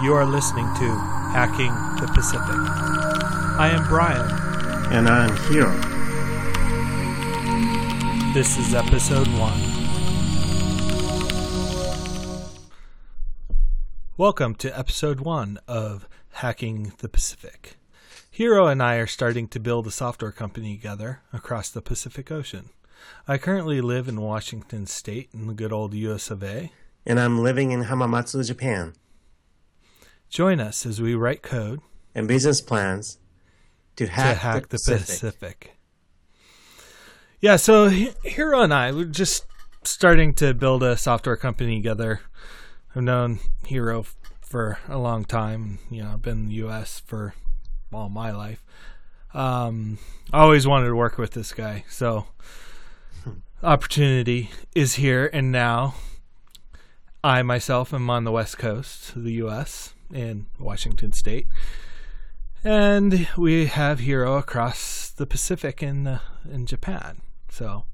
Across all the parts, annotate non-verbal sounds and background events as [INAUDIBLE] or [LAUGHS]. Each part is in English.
You are listening to Hacking the Pacific. I am Brian. And I'm Hiro. This is episode one. Welcome to episode one of Hacking the Pacific. Hiro and I are starting to build a software company together across the Pacific Ocean. I currently live in Washington State in the good old US of A. And I'm living in Hamamatsu, Japan. Join us as we write code and business plans to hack, to hack the, Pacific. Pacific. Yeah, so Hiro and I, we're just starting to build a software company together. I've known Hiro for a long time. You know, I've been in the U.S. for all my life. Um, I always wanted to work with this guy, so opportunity is here and now. I myself am on the west coast of the U.S. in Washington State, and we have Hiro across the Pacific in uh, in Japan. So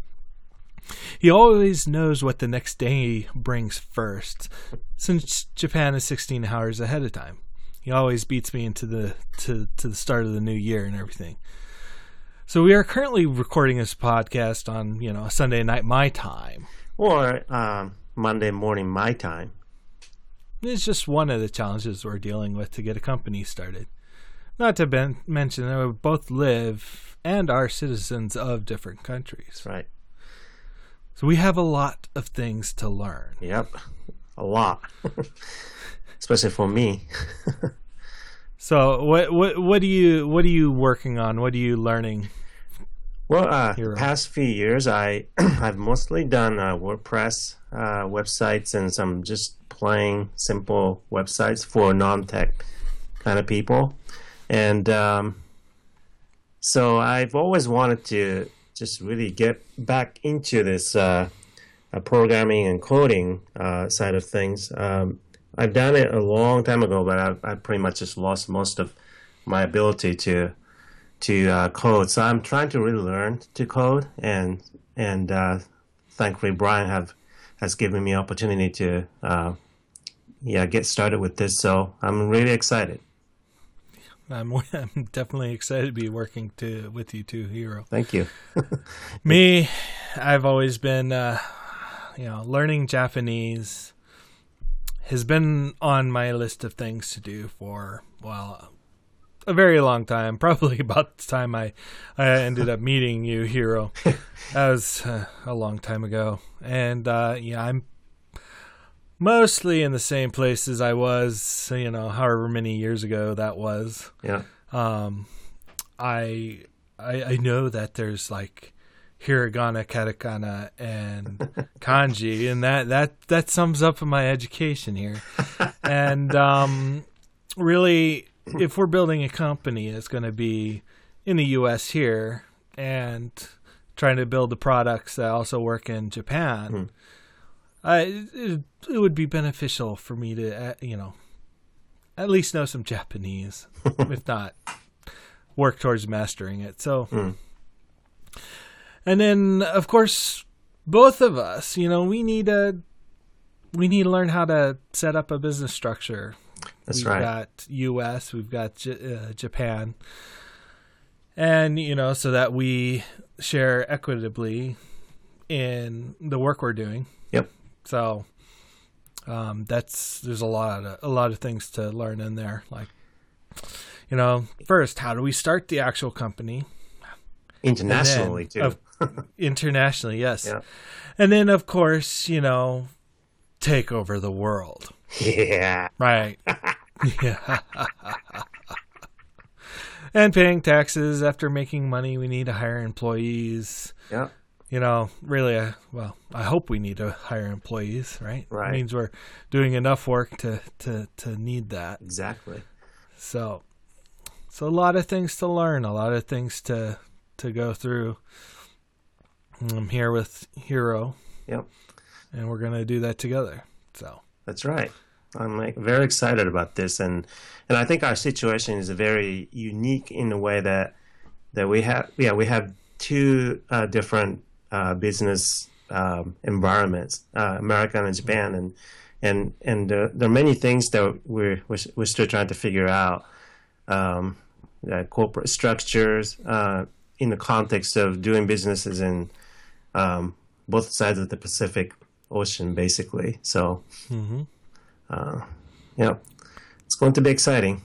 he always knows what the next day brings first, since Japan is 16 hours ahead of time. He always beats me into the to to the start of the new year and everything. So we are currently recording this podcast on you know Sunday night my time. Or um, Monday morning, my time. It's just one of the challenges we're dealing with to get a company started. Not to ben- mention that we both live and are citizens of different countries. Right. So we have a lot of things to learn. Yep. A lot. [LAUGHS] Especially for me. [LAUGHS] So what what what are you what are you working on? What are you learning? Well, uh, Hiro. past few years, I [CLEARS THROAT] I've mostly done uh, WordPress uh, websites and some just plain simple websites for non-tech kind of people, and um, so I've always wanted to just really get back into this uh, uh, programming and coding uh, side of things. Um, I've done it a long time ago, but I've, I pretty much just lost most of my ability to to uh, code. So I'm trying to really learn to code, and and uh, thankfully Brian have has given me opportunity to uh, yeah get started with this. So I'm really excited. I'm [LAUGHS] I'm definitely excited to be working to with you too, Hiro. Thank you. [LAUGHS] Me, I've always been uh, you know learning Japanese has been on my list of things to do for well a very long time. [LAUGHS] Probably about the time I I ended up meeting you, Hiro. That was uh, a long time ago, and uh, yeah, I'm mostly in the same place as I was, you know, however many years ago that was. Yeah. Um, I, I I know that there's like hiragana, katakana, and [LAUGHS] kanji, and that that that sums up my education here. [LAUGHS] and um, really, if we're building a company, it's going to be in the U.S. here and trying to build the products that also work in Japan. Hmm. I, it, it would be beneficial for me to, uh, you know, at least know some Japanese, [LAUGHS] if not work towards mastering it. So, Hmm. and then of course, both of us, you know, we need a we need to learn how to set up a business structure. That's we've right. got U.S., we've got J- uh, Japan, and you know, so that we share equitably in the work we're doing. Yep. So um, that's there's a lot of a lot of things to learn in there. Like, you know, first, how do we start the actual company? Internationally And too. of- [LAUGHS] internationally, yes. Yeah. And then, of course, you know, take over the world. yeah. Right. yeah. [LAUGHS] [LAUGHS] and paying taxes after making money, we need to hire employees. Yeah. You know, really, uh, well, I hope we need to hire employees, right? Right. It means we're doing enough work to, to, to need that. Exactly. So, so a lot of things to learn, a lot of things to to go through. I'm here with Hiro, Yep. and we're gonna do that together. So, That's right. I'm like very excited about this, and and I think our situation is very unique in the way that that we have yeah we have two uh, different uh, business um, environments, uh, America and Japan, and and and uh, there are many things that we're we're, we're still trying to figure out. Um, uh, corporate structures uh, in the context of doing businesses in um, both sides of the Pacific Ocean, basically. So, Mm-hmm. uh, yeah, it's going to be exciting.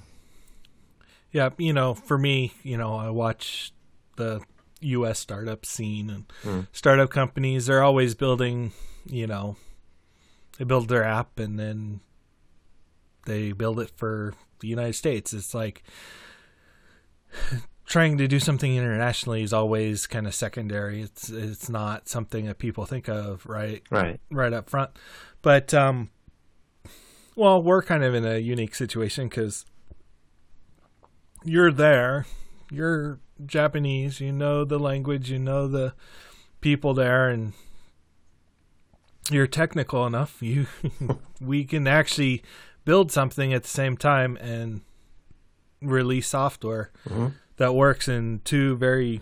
Yeah, you know, for me, you know, I watch the U.S. startup scene and Mm. startup companies. They're always building, you know, they build their app and then they build it for the United States. It's like [SIGHS] trying to do something internationally is always kind of secondary. It's it's not something that people think of right Right. right up front. But um, well, we're kind of in a unique situation because you're there, you're Japanese, you know the language, you know the people there, and you're technical enough. [LAUGHS] You we can actually build something at the same time and release software Mhm. that works in two very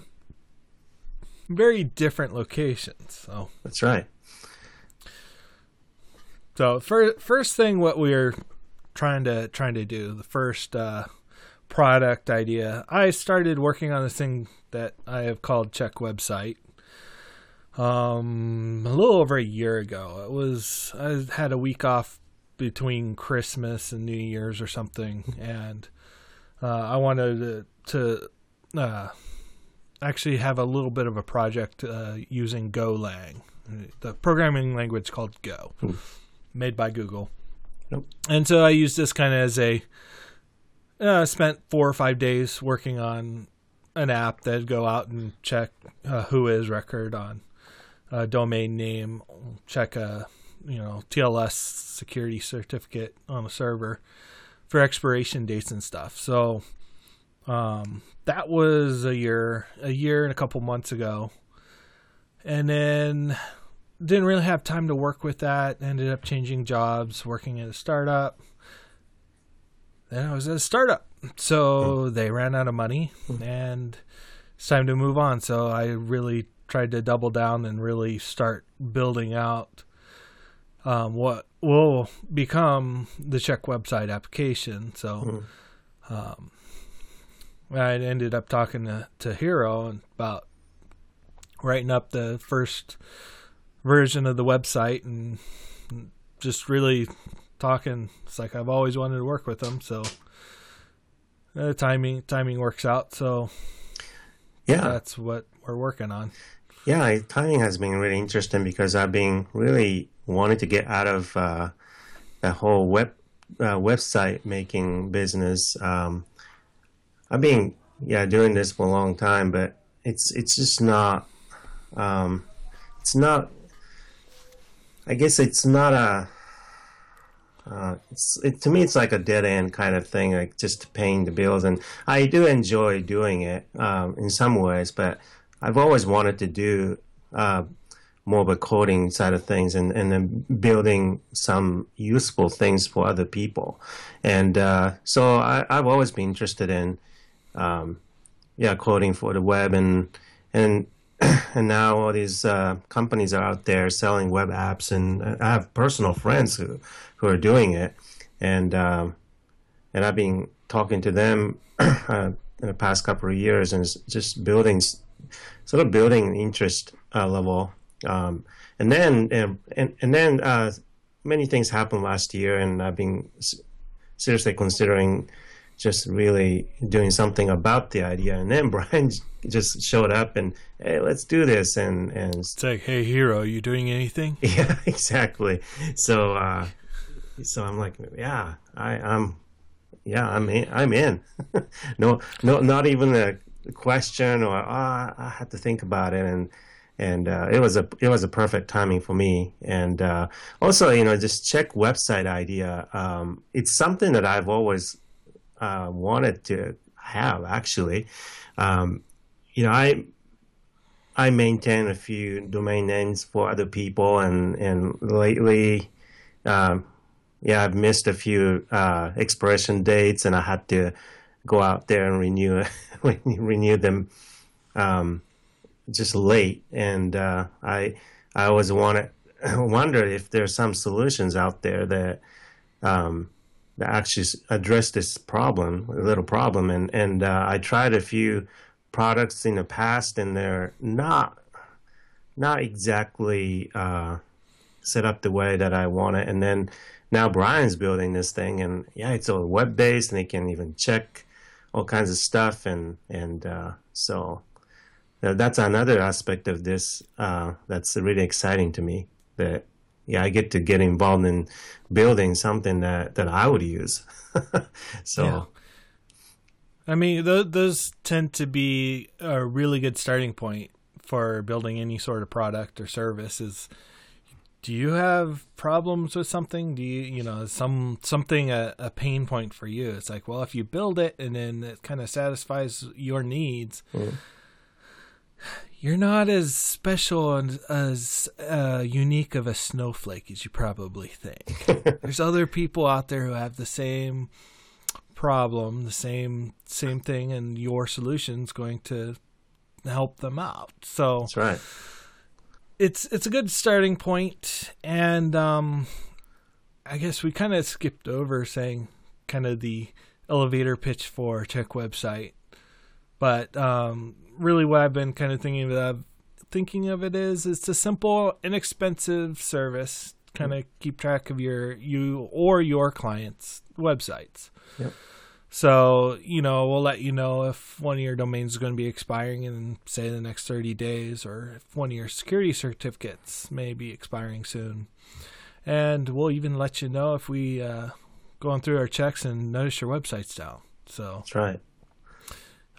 very different locations. So That's right. So first, first thing, what we're trying to trying to do, the first uh, product idea, I started working on this thing that I have called Check Website. Um, a little over a year ago. It was I had a week off between Christmas and New Year's or something, and uh, I wanted to, to uh, actually have a little bit of a project uh, using Golang, the programming language called Go made by Google. Yep. And so I used this kind of as a uh, spent four or five days working on an app that'd go out and check uh, WHOIS record on a domain name, check a you know TLS security certificate on a server for expiration dates and stuff. So um, that was a year, a year and a couple months ago, and then didn't really have time to work with that. Ended up changing jobs, working at a startup. Then I was a startup, so they ran out of money, and it's time to move on. So I really tried to double down and really start building out um, what will become the check website application. So um, I ended up talking to, to Hiro about writing up the first version of the website and just really talking. It's like I've always wanted to work with them, so uh, timing timing works out. So Yeah. that's what we're working on. Yeah, timing has been really interesting because I've been really wanting to get out of uh, the whole web uh, website making business. Um, I've been yeah doing this for a long time, but it's it's just not. Um, it's not. I guess it's not a. Uh, it's it, to me, it's like a dead end kind of thing, like just paying the bills. And I do enjoy doing it um, in some ways, but I've always wanted to do uh, more of a coding side of things and, and then building some useful things for other people. And uh, so I, I've always been interested in, um, yeah, coding for the web and and [CLEARS THROAT] and now all these uh, companies are out there selling web apps, and I have personal friends who who are doing it, and um, and I've been talking to them [CLEARS THROAT] uh, in the past couple of years, and just building, sort of building interest uh, level, um, and then and and, and then uh, many things happened last year, and I've been seriously considering just really doing something about the idea. And then [LAUGHS] Brian just showed up and hey, let's do this, and and It's like, hey, Hiro, you doing anything? [LAUGHS] yeah, exactly. So, uh, so I'm like, yeah, I, I'm, yeah, I'm in. I'm in. [LAUGHS] no, no, not even a question or ah, I had to think about it, and and uh, it was a it was a perfect timing for me. And uh, also, you know, just check website idea. Um, it's something that I've always uh, wanted to have. Actually, um, you know, I I maintain a few domain names for other people, and and lately, um, yeah, I've missed a few uh, expiration dates, and I had to go out there and renew [LAUGHS] renew them um, just late. And uh, I I always wanted [LAUGHS] wonder if there's some solutions out there that um, actually address this problem, a little problem. And and uh, I tried a few products in the past, and they're not not exactly uh, set up the way that I want it. And then now Brian's building this thing, and yeah, it's all web based, and they can even check all kinds of stuff, and and uh, so that's another aspect of this uh, that's really exciting to me. That yeah, I get to get involved in building something that that I would use. [LAUGHS] so. Yeah. I mean, th- those tend to be a really good starting point for building any sort of product or service. Is do you have problems with something? Do you, you know, some something a, a pain point for you? It's like, well, if you build it and then it kind of satisfies your needs, mm you're not as special and as uh, unique of a snowflake as you probably think. [LAUGHS] There's other people out there who have the same problem, the same same thing, and your solution's going to help them out. So that's right. It's it's a good starting point, and um, I guess we kind of skipped over saying kind of the elevator pitch for Check Website, but um, really what I've been kind of thinking of thinking of it is it's a simple, inexpensive service. Kind of keep track of your you or your clients' websites. Yep. So, you know, we'll let you know if one of your domains is going to be expiring in, say, the next 30 days, or if one of your security certificates may be expiring soon. And we'll even let you know if we uh, going through our checks and notice your website's down. So that's right.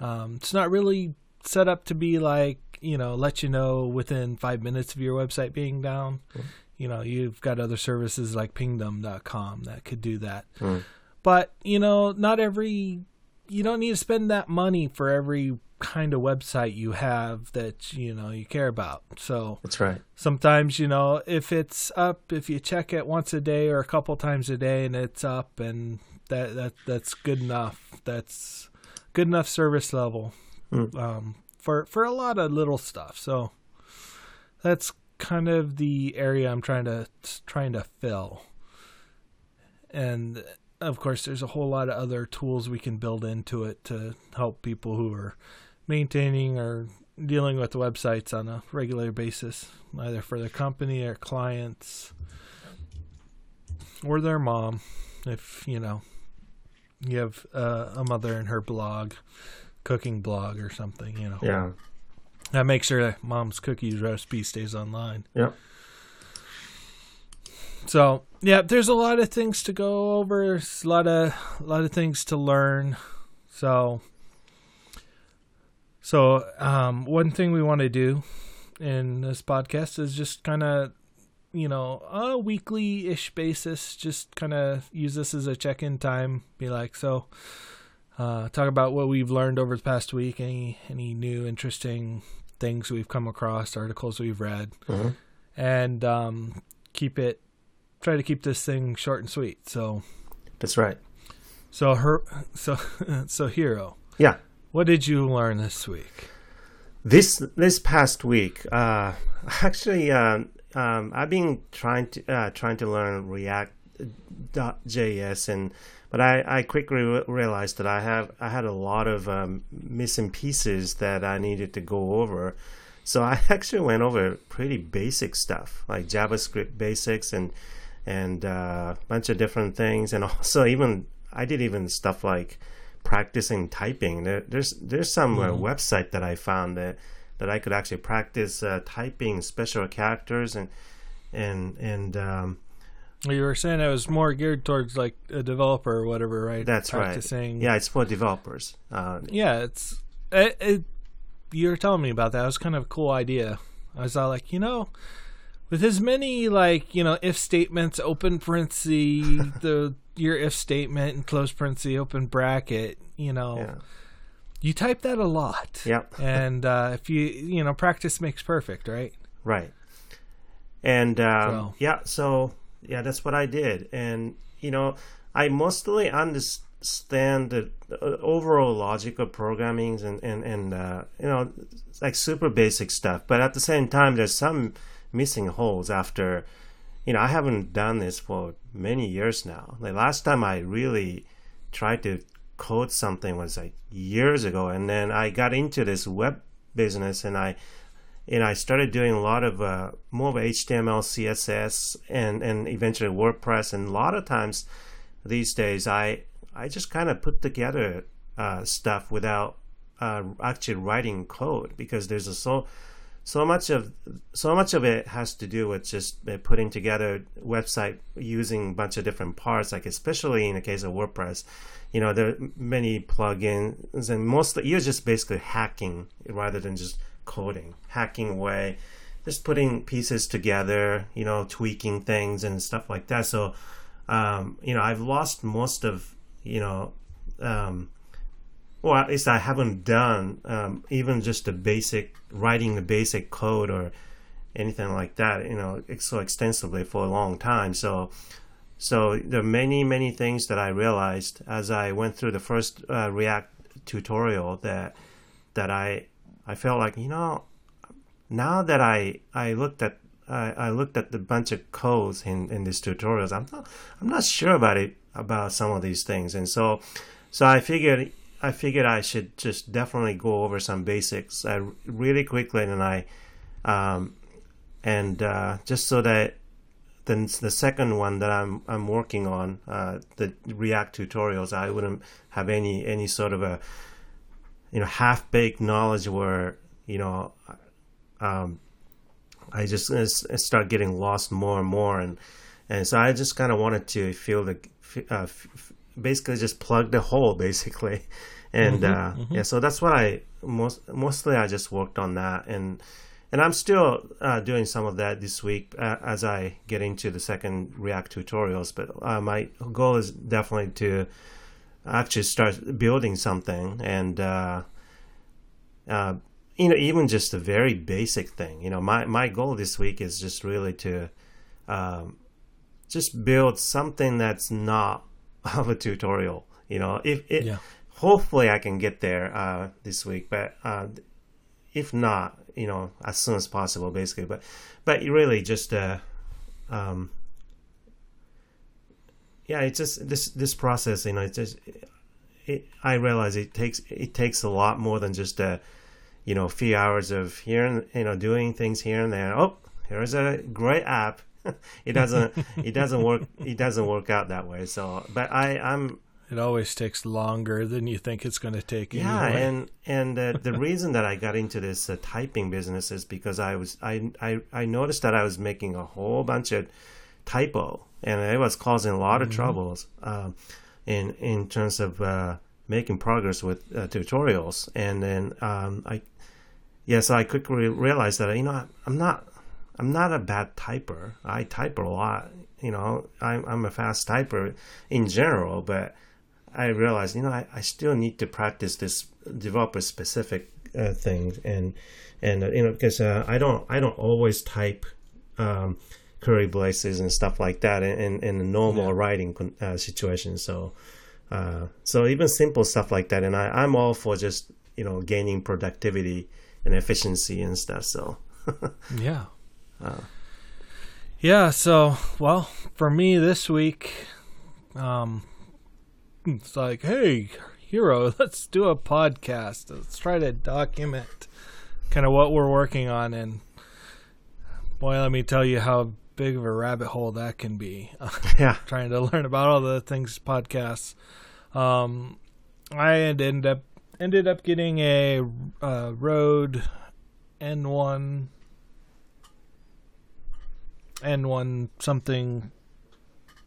Um, it's not really set up to be like you know let you know within five minutes of your website being down. Mm. You know, you've got other services like Pingdom.com that could do that. Mm. But you know, not every you don't need to spend that money for every kind of website you have that you know you care about. So that's right. Sometimes you know if it's up, if you check it once a day or a couple times a day, and it's up, and that that that's good enough. That's good enough service level mm. um, for for a lot of little stuff. So that's kind of the area I'm trying to trying to fill. And of course, there's a whole lot of other tools we can build into it to help people who are maintaining or dealing with websites on a regular basis, either for their company or clients or their mom. If you know you have uh, a mother and her blog cooking blog or something, you know. Yeah. That makes sure that mom's cookies recipe stays online. Yeah. So yeah, there's a lot of things to go over. There's a lot of a lot of things to learn. So so um, one thing we want to do in this podcast is just kind of you know a weekly ish basis just kind of use this as a check-in time be like so uh, talk about what we've learned over the past week, any any new interesting things we've come across, articles we've read, mm-hmm. and um, keep it. Try to keep this thing short and sweet. So that's right. So her, so [LAUGHS] so Hiro. Yeah. What did you learn this week? This this past week, uh, actually, uh, um, I've been trying to uh, trying to learn React JS and but I, I quickly re- realized that I have I had a lot of um, missing pieces that I needed to go over. So I [LAUGHS] actually went over pretty basic stuff like JavaScript basics and and a uh, bunch of different things, and [LAUGHS] also even I did even stuff like practicing typing. There, there's there's some uh, mm-hmm. website that I found that that I could actually practice uh, typing special characters and and and um, you were saying it was more geared towards like a developer or whatever, right? That's Practicing. right. Yeah, it's for developers. Uh, yeah, it's it, it, You were telling me about that. It was kind of a cool idea. I was all like, you know, with as many like you know if statements, open parenthesis, [LAUGHS] the your if statement and close parenthesis, open bracket, you know. Yeah. You type that a lot. Yep. [LAUGHS] [LAUGHS] and uh, if you you know practice makes perfect, right? Right. And um, so. yeah, so yeah, that's what I did. And, you know, I mostly understand the, overall logic of programming and, and, and uh, you know, like super basic stuff. But at the same time, there's some missing holes after, you know, I haven't done this for many years now. The last time I really tried to code something was like years ago, and then I got into this web business and I and I started doing a lot of uh, more of HTML, CSS, and and eventually WordPress. And a lot of times these days, I I just kind of put together uh, stuff without uh, actually writing code because there's a so so much of so much of it has to do with just uh, putting together website using a bunch of different parts like especially in the case of wordpress. You know there are many plugins and mostly you're just basically hacking rather than just coding hacking away just putting pieces together you know tweaking things and stuff like that. So um, you know i've lost most of you know um, well, at least I haven't done um, even just the basic writing the basic code or anything like that, you know, so extensively for a long time. So, so there are many, many things that I realized as I went through the first uh, React tutorial that that I I felt like you know now that I I looked at I, I looked at the bunch of codes in in these tutorials, I'm not I'm not sure about it about some of these things, and so so I figured I figured I should just definitely go over some basics uh, really quickly, and I, um, and uh, just so that then the second one that I'm I'm working on, uh, the React tutorials, I wouldn't have any any sort of a, you know, half baked knowledge where you know, um, I just start getting lost more and more, and and so I just kind of wanted to feel the uh, basically just plug the hole basically. [LAUGHS] And mm-hmm, uh, mm-hmm. yeah so that's what i most mostly i just worked on that. And and i'm still uh, doing some of that this week uh, as i get into the second react tutorials. But uh, my goal is definitely to actually start building something and uh, uh, you know even just a very basic thing. You know my, my goal this week is just really to um, just build something that's not of a tutorial. You know, if it, yeah. hopefully I can get there uh, this week, but uh, if not, you know, as soon as possible, basically. But but really just uh, um, yeah, it's just this this process. You know, it's just it, I realize it takes it takes a lot more than just a you know a few hours of here and you know doing things here and there. Oh, here's a great app [LAUGHS] it doesn't it doesn't work it doesn't work out that way so but i i'm it always takes longer than you think it's going to take yeah anyway. and and uh, the reason that i got into this uh, typing business is because i was I, I i noticed that i was making a whole bunch of typo and it was causing a lot of mm-hmm. troubles um, in in terms of uh, making progress with uh, tutorials and then um, i yeah so i quickly realized that you know i'm not I'm not a bad typer. I type a lot. You know, I'm, I'm a fast typer in general, but I realized, you know, I, I still need to practice this developer specific uh, things and and uh, you know because uh, I don't I don't always type um, curly braces and stuff like that in in, in a normal yeah. writing uh, situation. So uh, so even simple stuff like that, and I I'm all for just you know gaining productivity and efficiency and stuff. So [LAUGHS] yeah, uh, yeah, so well, for me this week, um, it's like, hey, Hiro, [LAUGHS] let's do a podcast. Let's try to document kind of what we're working on, and boy, let me tell you how big of a rabbit hole that can be. [LAUGHS] yeah, trying to learn about all the things podcasts. Um, I ended up ended up getting a uh, Rode N1 N1 something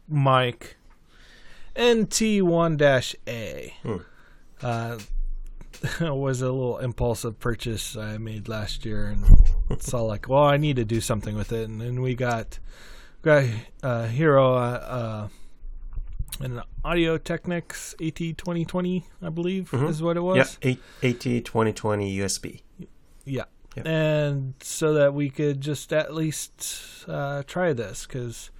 mic NT1-A. Hmm. Uh, [LAUGHS] was a little impulsive purchase I made last year, and saw like, well, I need to do something with it, and then we got got uh, Hiro uh, uh, an Audio-Technica AT2020, I believe, mm-hmm. is what it was. Yeah, AT2020 USB. Yeah, and so that we could just at least uh, try this because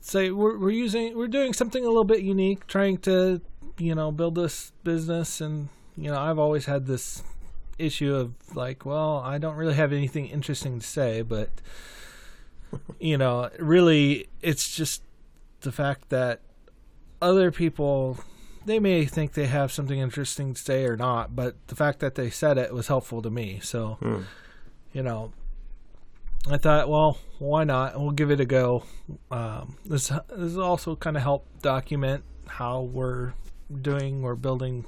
say we're, we're using we're doing something a little bit unique trying to you know build this business. And you know i've always had this issue of like, well, I don't really have anything interesting to say, but you know, really, it's just the fact that other people they may think they have something interesting to say or not, but the fact that they said it was helpful to me. So, Hmm. you know, I thought, well, why not? We'll give it a go. Um, this this also kind of help document how we're doing. We're building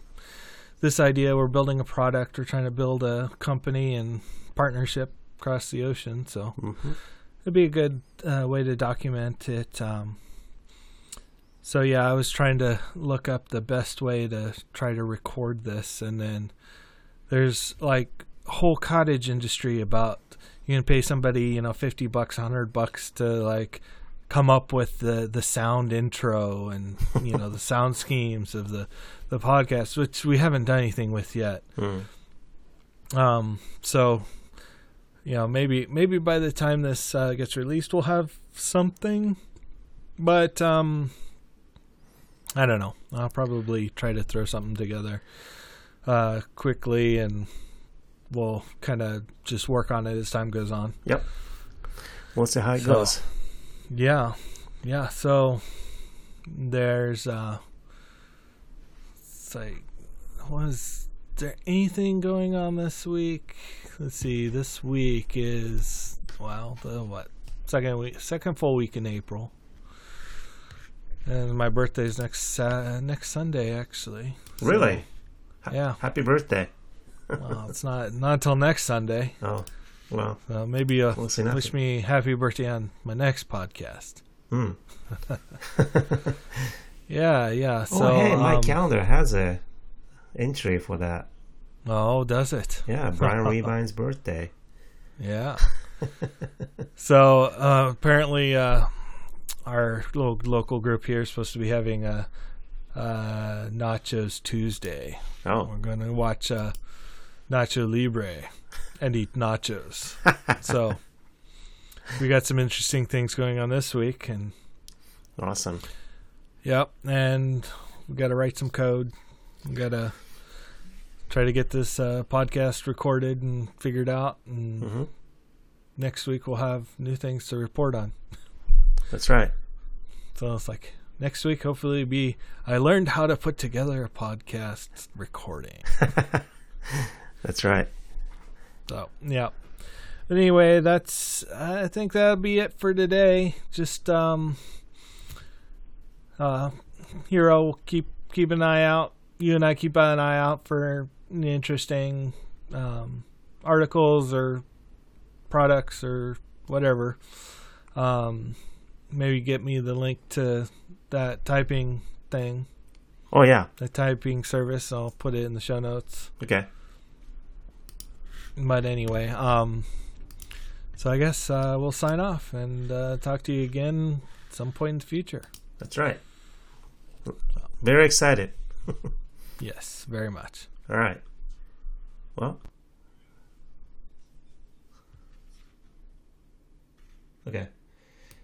this idea. We're building a product. We're trying to build a company and partnership across the ocean. So Mhm. it'd be a good uh, way to document it. Um, so yeah, I was trying to look up the best way to try to record this, and then there's like whole cottage industry about you can pay somebody you know fifty bucks, hundred bucks to like come up with the the sound intro and you know the sound [LAUGHS] schemes of the the podcast, which we haven't done anything with yet. Hmm. Um, so you know, maybe maybe by the time this uh, gets released, we'll have something. But um, I don't know. I'll probably try to throw something together uh, quickly, and we'll kind of just work on it as time goes on. Yep. We'll see how it So- goes. Yeah, yeah. So there's uh, it's like, was there anything going on this week? Let's see. This week is well, the what second week, second full week in April, and my birthday's next uh, next Sunday actually. So, Really? Ha- yeah. Happy birthday. well, it's not not until next Sunday. [LAUGHS] Oh, well. So maybe uh, We'll wish me happy birthday on my next podcast. Hmm. [LAUGHS] Yeah, yeah. So oh, hey, my um, calendar has a entry for that. Oh, does it? Yeah, Brian [LAUGHS] Revine's birthday. Yeah. so uh, apparently, uh, our little local group here is supposed to be having a uh, Nachos Tuesday. Oh, We're going to watch uh, Nacho Libre and eat nachos. [LAUGHS] so we got some interesting things going on this week, and awesome. Yep, and we got to write some code. We got to try to get this uh, podcast recorded and figured out. And hmm next week we'll have new things to report on. [LAUGHS] That's right. So it's like next week, hopefully, be I learned how to put together a podcast recording. [LAUGHS] That's right. So yeah. But anyway, that's I think that'll be it for today. Just um uh Hiro will keep keep an eye out. You and I keep an eye out for interesting um articles or products or whatever. Um maybe get me the link to that typing thing, Oh, yeah. the typing service. I'll put it in the show notes. Okay. but anyway, um, so I guess uh, we'll sign off and uh, talk to you again some point in the future. That's right. Very excited. [LAUGHS] Yes, very much. All right. Well. Okay.